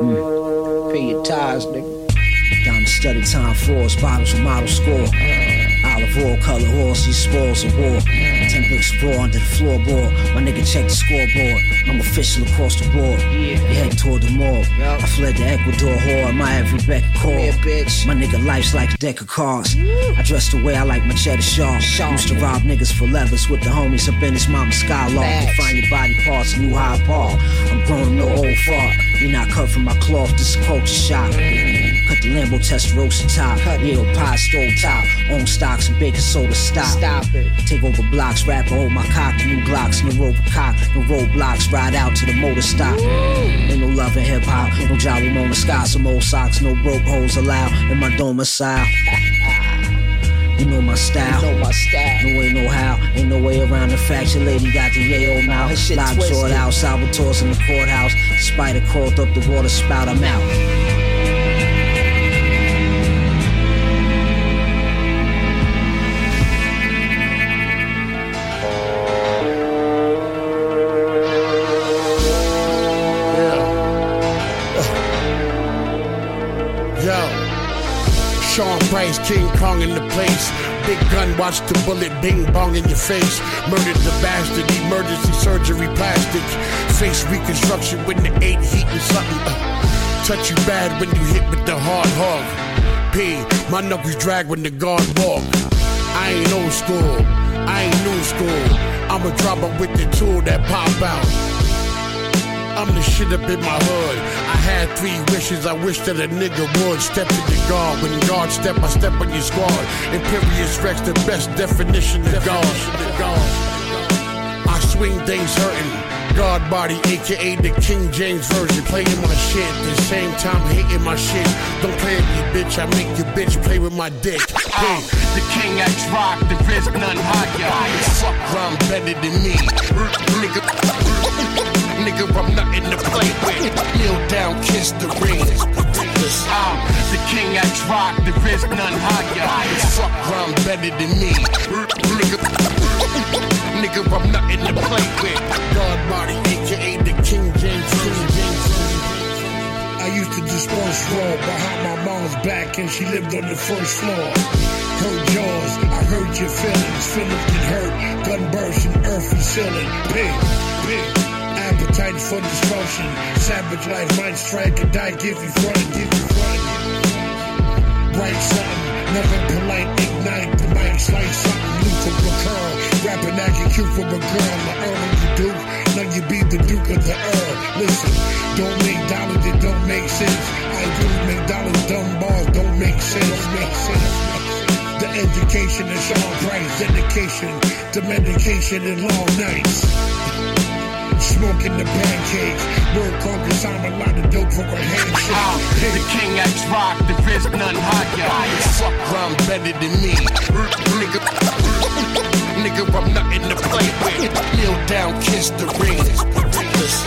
Mm. Pay your ties, nigga. Diamond studded time floors, bottles with model score. Olive oil color horse, these spoils of war. Ten bricks raw under the floorboard. My nigga check the scoreboard. I'm official across the board. Yeah. You head toward the morgue. I fled the Ecuador whore. My every beck call. bitch. My nigga life's like a deck of cards. I dress the way I like my cheddar sharp. Used to rob niggas for levers with the homies up in his mama's skylark. To find your body parts New High Park. I'm grown, no old fart. You're not cut from my cloth, this is culture shock. Cut the Lambo test roast top. Yeah, pie stove top. Own stocks and baking soda stop. Stop it. Take over blocks, rapper, hold my cock. New Glocks, no rover cock. No roadblocks, ride out to the motor stop. Ain't no love in hip hop. No job on the sky, some old socks. No broke holes allowed in my domicile. You know my style. You know my style. No way, no how. Ain't no way around the fact your lady got the yayo mouth. Her shit twisted. jawed out, Salvatore's in the courthouse. Spider crawled up the water spout, I'm out. Yo, Sean Price, King Kong in the place. Big gun, watch the bullet bing bong in your face. Murdered the bastard, emergency surgery plastic. Face reconstruction with the eight heat and something. Uh, touch you bad when you hit with the hard hog. P, my knuckles drag when the guard walk. I ain't old school, I ain't new school. I'm a dropper with the tool that pop out. I'm the shit up in my hood. I had three wishes. I wish that a nigga would step to the guard. When God step, I step on your squad. Imperious Rex, the best definition of God. I swing things hurting. God body, aka the King James Version. Playing my shit, the same time hating my shit. Don't play with me, bitch. I make your bitch play with my dick. Hey, The King X Rock, there is none higher. fuck rhyme better than me. Nigga, nigga, I'm nothing to play with. Kneel down, kiss the ring. I'm the King X Rock, there is none higher. Fuck rhyme better than me. Nigga, nigga, I'm nothing to play with. God body, aka the King James. I used to dispose raw behind my mom's back, and she lived on the first floor. Hurt jaws, I hurt your feelings. Feelings get hurt, gun burst and earth and ceiling. Big, big. Appetite for destruction. Savage life might strike and die. Give you front, give you front. Bright something, never polite. Ignite the mic, slice something. Loose from Pearl. Rapping as you cute from a girl. My Earl the Duke. Now you be the Duke of the Earl. Listen, don't make dollars that don't make sense. I do make dollars, dumb balls don't make sense. Make sense. The education is Sean Price, dedication to medication and long nights. Smoking the pancakes, work conquers, I'm a lot of dope for a handshake. The king X rock, there is none higher. Fuck rhyme better than me. Nigga, nigga, I'm nothing to play with. Kneel down, kiss the ring.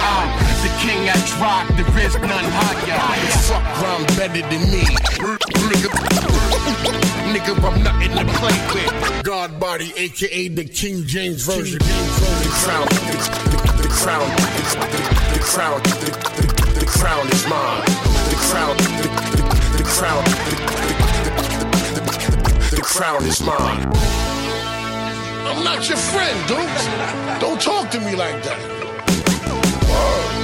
Ah, the king X rock, there is none higher. Fuck rhyme better than me. Nigga, nigga, I'm nothing to play with. God body, aka the King James version. The crown, the, the, the crown, the, the, the crown, the, the, the crown is mine. The crown, the, the, the crown, the, the, the, the crown is mine. I'm not your friend, dude. Don't talk to me like that. Word.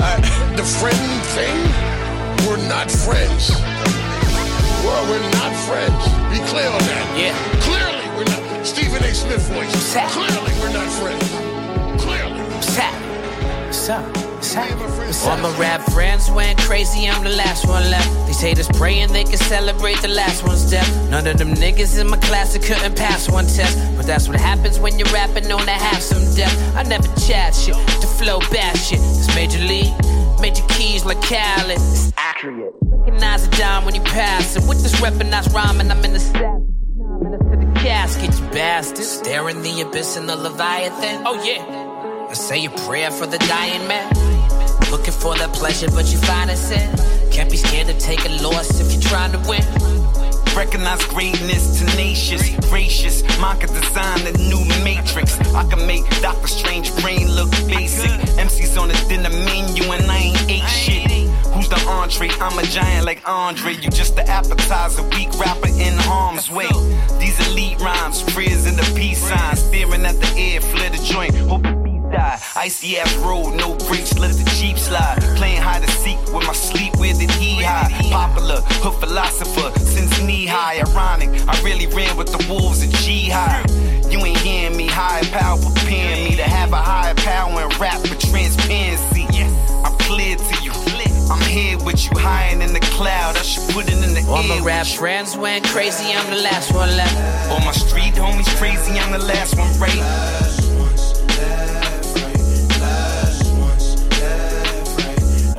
Uh, the friend thing, we're not friends. Well, we're not friends. Be clear on that. Yeah. Clearly, we're not. Stephen A. Smith voice. Clearly, we're not friends. All my rap friends went crazy, I'm the last one left. These haters praying they can celebrate the last one's death. None of them niggas in my class that couldn't pass one test. But that's what happens when you're rapping on to have some depth. I never chat shit, the flow bad shit. It's major league, major keys like Khaled. It's accurate. Recognize a dime when you pass it. With this weaponized rhyming, I'm in the set. To the casket, you bastard. Stare in the abyss in the Leviathan. Oh, yeah. I say a prayer for the dying man. Looking for that pleasure, but you find it sin. Can't be scared to take a loss if you're trying to win. Recognize greatness, tenacious, gracious. Mine can design a new matrix. I can make Doctor Strange brain look basic. MC's on the dinner menu and I ain't ate shit. Who's the entree? I'm a giant like Andre. You just the appetizer, weak rapper in harm's way. These elite rhymes, prayers in the peace signs. Staring at the air, flare the joint. Hope the die. Icy ass road, no brakes, let the Jeep slide. Playing hide and seek with my sleep, where did he hide? Popular, hood philosopher, since knee high. Ironic, I really ran with the wolves and G high. You ain't hearing me, higher power preparing me to have a higher power and rap with transparency. I'm clear to you. I'm here with you, higher in the cloud. I should put it in the All air. my with rap friends went crazy, I'm the last one left. All my street homies crazy, I'm the last one right.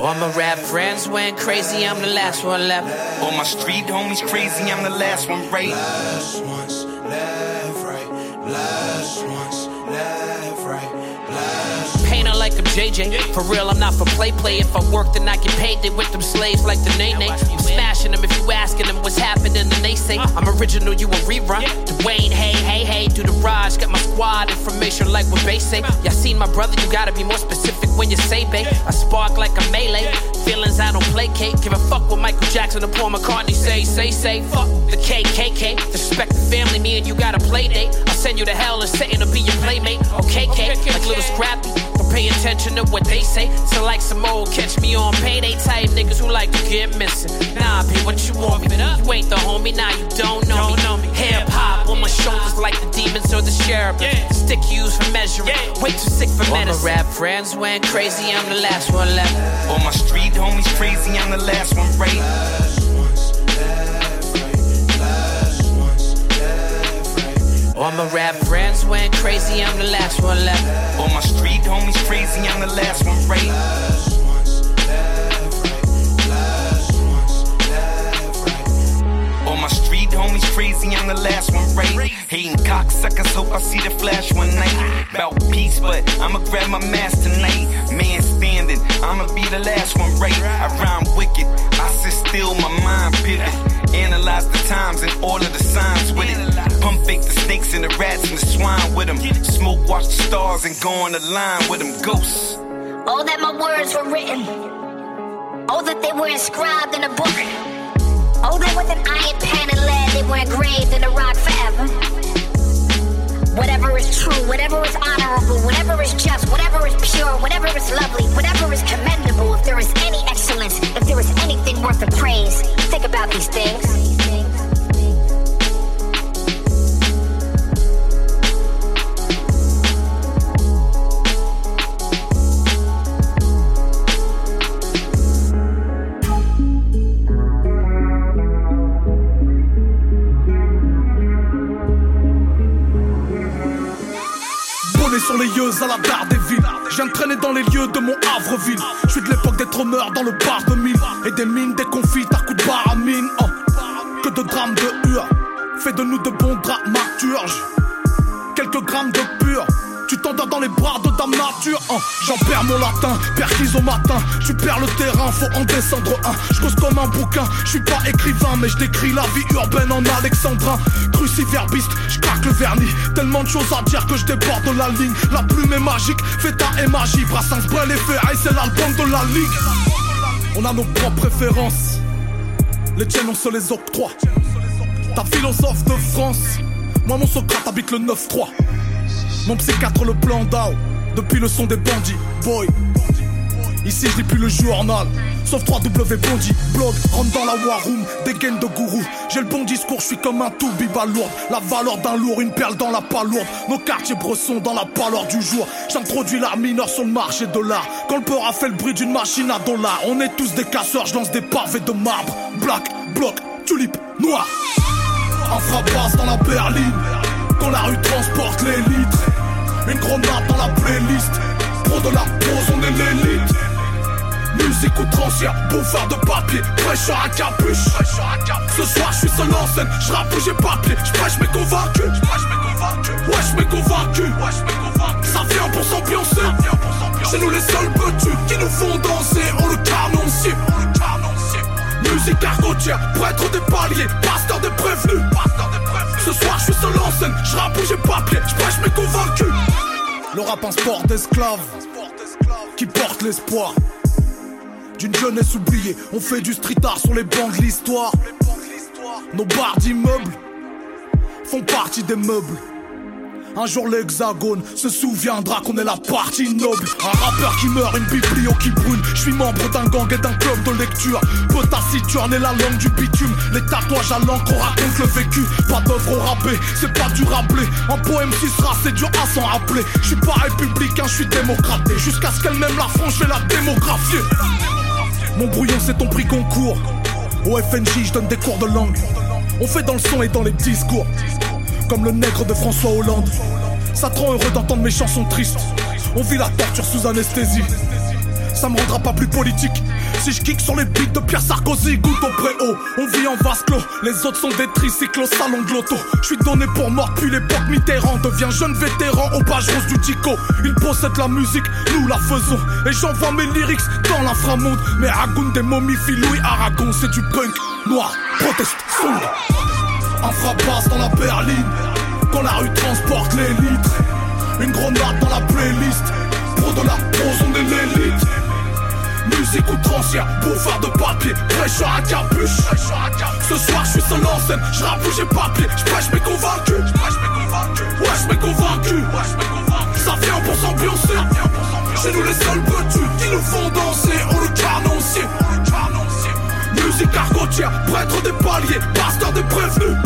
All my rap friends went crazy, I'm the last one left. All my street homies crazy, I'm the last one right. Last ones left, right. Last ones left, JJ. For real, I'm not for play play. If I work, then I get paid. They with them slaves like the Nene. I'm smashing them if you asking them what's happening, then they say I'm original, you a rerun. Dwayne, hey, hey, hey, do the Raj. Got my squad information like what they say. Y'all seen my brother, you gotta be more specific when you say Bay. I spark like a melee. Feelings I don't placate. Give a fuck what Michael Jackson or Paul McCartney say, say, say. Fuck the KKK. Disrespect the family, me and you got a play date. I'll send you to hell and Satan to be your playmate. Okay, K, like little Scrappy. Don't pay attention to what they say. So like some old catch me on payday type niggas who like to get missing. Nah, be what you want me. But you ain't the homie, now you don't know me. Hip hop on my shoulders like the demons or the sheriff. Stick used for measuring. Way too sick for medicine. All my rap friends went crazy, I'm the last one left. All my street homies crazy, I'm the last one right. All my rap friends went crazy, I'm the last one left. All my street homies crazy, I'm the last one right. All my street homies crazy, I'm the last one right. Hating cocksuckers, hope I see the flash one night. About peace, but I'ma grab my mask tonight. Man standing, I'ma be the last one right. I rhyme wicked, I sit still, my mind pivot. Analyze the times and all of the signs with it. Pump fake the snakes and the rats and the swine with them. Smoke, watch the stars and go on the line with them. Ghosts. Oh, that my words were written. Oh, that they were inscribed in a book. Oh, that with an iron pen and lead they were engraved in the rock forever. Whatever is true, whatever is honorable, whatever is just, whatever is pure, whatever is lovely, whatever is commendable, if there is any excellence, if there is anything worth of praise, think about these things. Sur les yeux à la barre des villes. Traîner dans les lieux de mon Havreville. Je suis de l'époque des trôneurs dans le bar de mille. Et des mines, des confits à coups de barre à mine. Oh. Que de drames de hur. Fais de nous de bons dramaturges. Quelques grammes de pur. Tu t'endors dans les bras de dame nature. hein. J'en perds mon latin, perquise au matin. Tu perds le terrain, faut en descendre un. Je cause comme un bouquin, je suis pas écrivain, mais je décris la vie urbaine en alexandrin. Cruciverbiste, je craque le vernis. Tellement de choses à dire que je déborde de la ligne. La plume est magique, feta et magie. Brassens, Brel et Ferraille, c'est l'album de la ligue. On a nos propres préférences. Les tiennes, on se les octroie. Ta philosophe de France. Moi, mon Socrate habite le 9-3. Mon psychiatre le plan d'Ao. Depuis le son des bandits, boy. Ici, je plus le journal. Sauf 3W Bondi, blog, rentre dans la war room, des gaines de gourou. J'ai le bon discours, je suis comme un tout biba lourd. La valeur d'un lourd, une perle dans la palourde. Nos quartiers bressons dans la pâleur du jour. J'introduis l'art mineur sur le marché de l'art. Quand le peur a fait le bruit d'une machine à dollars. On est tous des casseurs, je lance des pavés de marbre. Black, bloc, tulipe, noir. Un frappasse dans la berline. Quand la rue transporte les litres. Une grenade dans la playlist. Pro de la pose, on est l'élite. Musique outrancière, bouffard de papier, prêcheur à capuche. Ce soir, je suis seul en scène, je rappe j'ai papier, je prêche mes convaincus. Wesh, mes convaincus. Ça vient pour s'ambiancer. C'est nous les seuls petits qui nous font danser, on le canoncier. Musique argotière, prêtre des paliers, pasteur des prévenus. Ce soir, je suis seul en scène, je rappe j'ai papier, je prêche mes convaincus. Le rap un sport d'esclaves qui porte l'espoir d'une jeunesse oubliée. On fait du street art sur les bancs de l'histoire. Nos barres d'immeubles font partie des meubles. Un jour l'hexagone se souviendra qu'on est la partie noble. Un rappeur qui meurt, une biblio qui brûle. Je suis membre d'un gang et d'un club de lecture. Peu taciturne est la langue du bitume. Les tatouages à l'encre on raconte le vécu. Pas d'œuvre au rabais, c'est pas du rablé Un poème sera, c'est dur à s'en rappeler. Je suis pas républicain, je suis Jusqu'à ce qu'elle-même la France, je la démographier Mon brouillon c'est ton prix concours. Au FNJ je donne des cours de langue. On fait dans le son et dans les discours comme le nègre de François Hollande. Ça te rend heureux d'entendre mes chansons tristes. On vit la torture sous anesthésie. Ça me rendra pas plus politique. Si je kick sur les beats de Pierre Sarkozy, goutte au préau. On vit en vase clos, les autres sont des tricycles au salon de l'auto. Suis donné pour mort depuis l'époque Mitterrand. Devient jeune vétéran aux pages roses du Tico. Ils possèdent la musique, nous la faisons. Et j'envoie mes lyrics dans l'inframonde. Mais Ragoun des momifies, Louis Aragon, c'est du punk noir, proteste, sombre. Un frappasse dans la berline Quand la rue transporte les litres. Une grenade dans la playlist Pro de la prose on est l'élite. Musique outrancière, bouffard de papier Prêcheur à capuche. Ce soir je suis seul en scène Je où j'ai papier Je prêche mes convaincus Wesh mes convaincus Ça vient pour s'ambiancer. Chez nous les seuls petits Qui nous font danser On le canoncier Musique argotière, prêtre des paliers, pasteur des prévenus.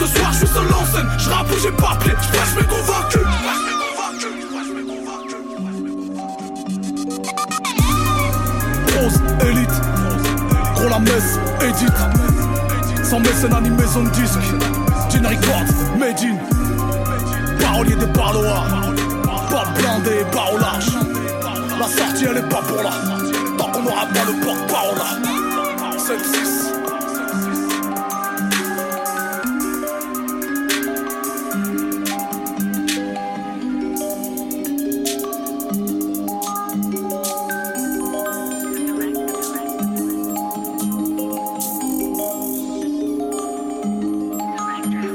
Ce soir, je suis seul en scène, je rappe où j'ai papier, je prêche mes convaincus. Rose, élite, gros la messe, édite. Sans mécénat ni maison de disque, Gin Records, Made in. Parolier des parloirs, pas blindé, pas au large. La sortie, elle est pas pour là, tant qu'on n'aura pas le porte-parole là. 7-6.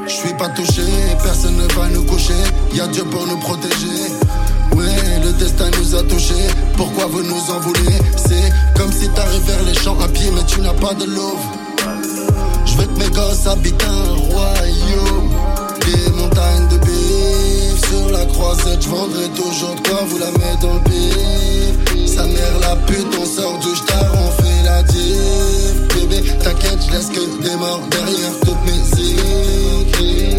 Je suis pas touché, personne ne va nous coucher. Y'a Dieu pour nous protéger. Destin nous a touchés. Pourquoi vous nous en voulez? C'est comme si t'arrives vers les champs à pied, mais tu n'as pas de love. Je veux que mes gosses habitent un royaume. Des montagnes de bif. Sur la croisette, je vendrai toujours quoi vous la mettre dans le pif. Sa mère la pute, on sort du star, on fait la diff. Bébé, t'inquiète, je laisse que des morts derrière toutes mes écrits.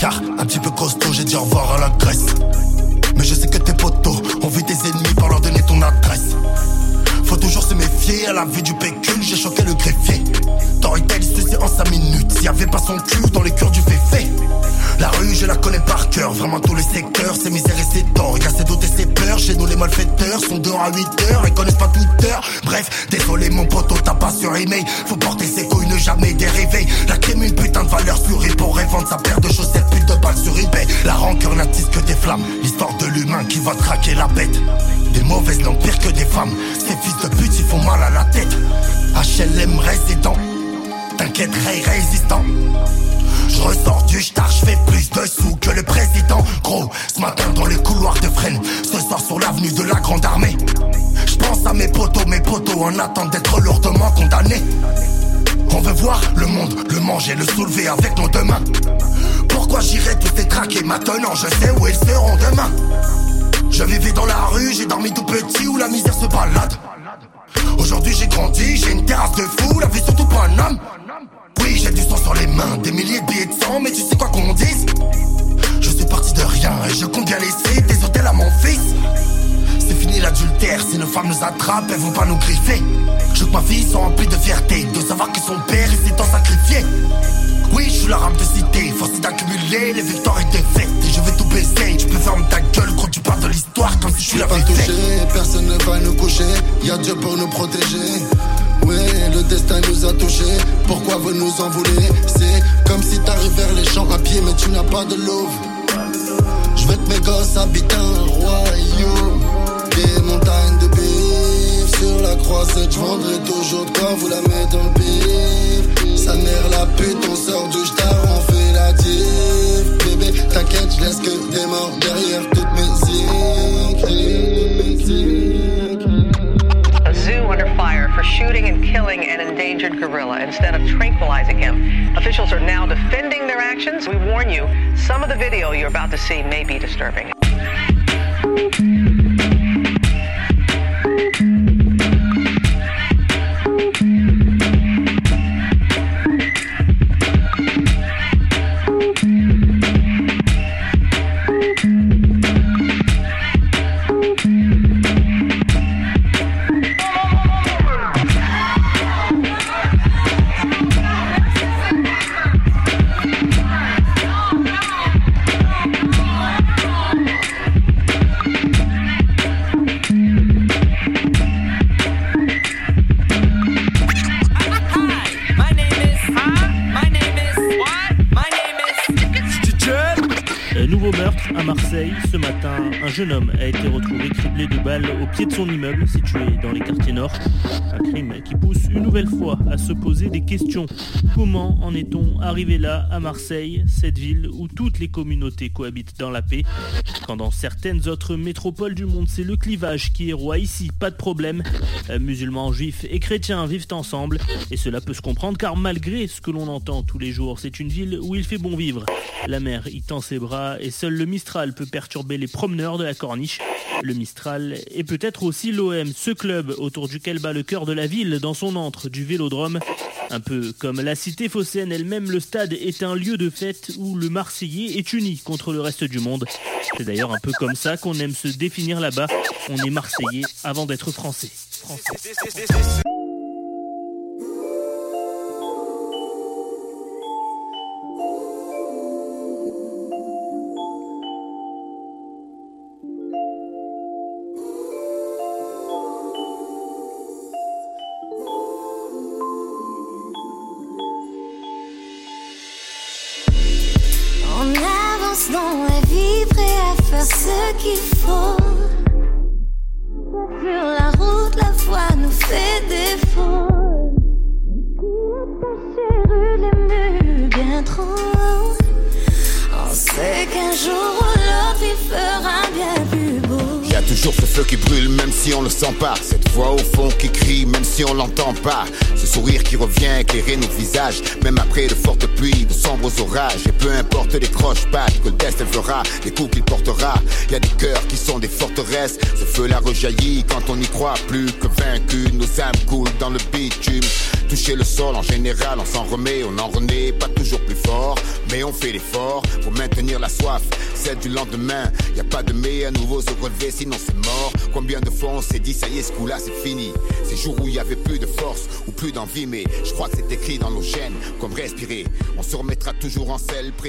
Placard, un petit peu costaud, j'ai dit au revoir à la Grèce. Mais je sais que tes potos ont vu tes ennemis pour leur donner ton adresse. Faut toujours se méfier à la vue du pécule, j'ai choqué le greffier. Storytel, suicide passé en 5 minutes. S'il y avait pas son cul dans les cœurs du féfé. La rue, je la connais par cœur, vraiment tous les secteurs, c'est misère et c'est tort. Il y a ses doutes et ses peurs, chez nous les malfaiteurs sont dehors à 8 heures, ils connaissent pas Twitter. Bref, désolé mon poteau, t'as pas sur email. Faut porter ses couilles, ne jamais dériver. La crime, une putain de valeur sur pour revendre sa paire de chaussettes, pute de balles sur eBay. La rancœur n'attise que des flammes, l'histoire de l'humain qui va traquer la bête. Des mauvaises non pire que des femmes, ces fils de pute, ils font mal à la tête. HLM résident, t'inquiète, Ray résistant. Je ressors du star, je fais plus de sous que le président. Gros, ce matin dans les couloirs de Fresnes, ce soir sur l'avenue de la Grande Armée. Je pense à mes potos, mes potos en attente d'être lourdement condamnés. On veut voir le monde, le manger, le soulever avec nos deux mains. Pourquoi j'irai tous ces maintenant Je sais où ils seront demain? Je vivais dans la rue, j'ai dormi tout petit où la misère se balade. Aujourd'hui j'ai grandi, j'ai une terrasse de fou, la vie surtout pas un homme. Oui, j'ai du sang sur les mains, des milliers de billets de sang, mais tu sais quoi qu'on dise? Je suis parti de rien et je compte bien laisser des hôtels à mon fils. C'est fini l'adultère, si nos femmes nous attrapent, elles vont pas nous griffer. Je que ma fille soit remplie de fierté, de savoir que son père s'est en sacrifié. Oui, je suis l'arabe de cité, forcé d'accumuler les victoires et défaites. Et je vais tout baisser, tu peux fermer ta gueule quand tu parles de l'histoire comme si je suis la pas touché, personne ne va nous coucher. Y a Dieu pour nous protéger. Ouais, le destin nous a touchés. Pourquoi vous nous en voulez? C'est comme si t'arrives vers les champs à pied, mais tu n'as pas de louve. Je veux que mes gosses habitent un royaume. Des montagnes de bif sur la croisette. Je toujours de quoi vous la mettre dans le bif. Sa mère la pute, on sort du star, on fait la diff. Bébé, t'inquiète, je laisse que des morts derrière toutes mes zincs. For shooting and killing an endangered gorilla instead of tranquilizing him. Officials are now defending their actions. We warn you, some of the video you're about to see may be disturbing. Jeune homme a été retrouvé de balles au pied de son immeuble situé dans les quartiers nord. Un crime qui pousse une nouvelle fois à se poser des questions. Comment en est-on arrivé là, à Marseille, cette ville où toutes les communautés cohabitent dans la paix? Quand dans certaines autres métropoles du monde, c'est le clivage qui est roi. Ici, pas de problème. Euh, musulmans, juifs et chrétiens vivent ensemble. Et cela peut se comprendre car malgré ce que l'on entend tous les jours, c'est une ville où il fait bon vivre. La mer y tend ses bras et seul le Mistral peut perturber les promeneurs de la corniche. Le Mistral est peut-être aussi l'OM, ce club autour duquel bat le cœur de la ville dans son antre du Vélodrome. Un peu comme la cité phocéenne elle-même, le stade est un lieu de fête où le Marseillais est uni contre le reste du monde. C'est d'ailleurs un peu comme ça qu'on aime se définir là-bas. On est Marseillais avant d'être. Français. Et peu importe les croches-pattes que le destin fera Les coups qu'il portera. Y a des cœurs qui sont des forteresses. Ce feu là rejaillit quand on n'y croit plus que vaincu Nos âmes coulent dans le bitume toucher le sol en général, on s'en remet, on en renaît, pas toujours plus fort, mais on fait l'effort pour maintenir la soif, celle du lendemain. Y a pas de mais à nouveau se relever, sinon c'est mort. Combien de fois on s'est dit, ça y est, ce coup-là c'est fini. Ces jours où il y avait plus de force ou plus d'envie, mais je crois que c'est écrit dans nos gènes, comme respirer. On se remettra toujours en selle, prêt à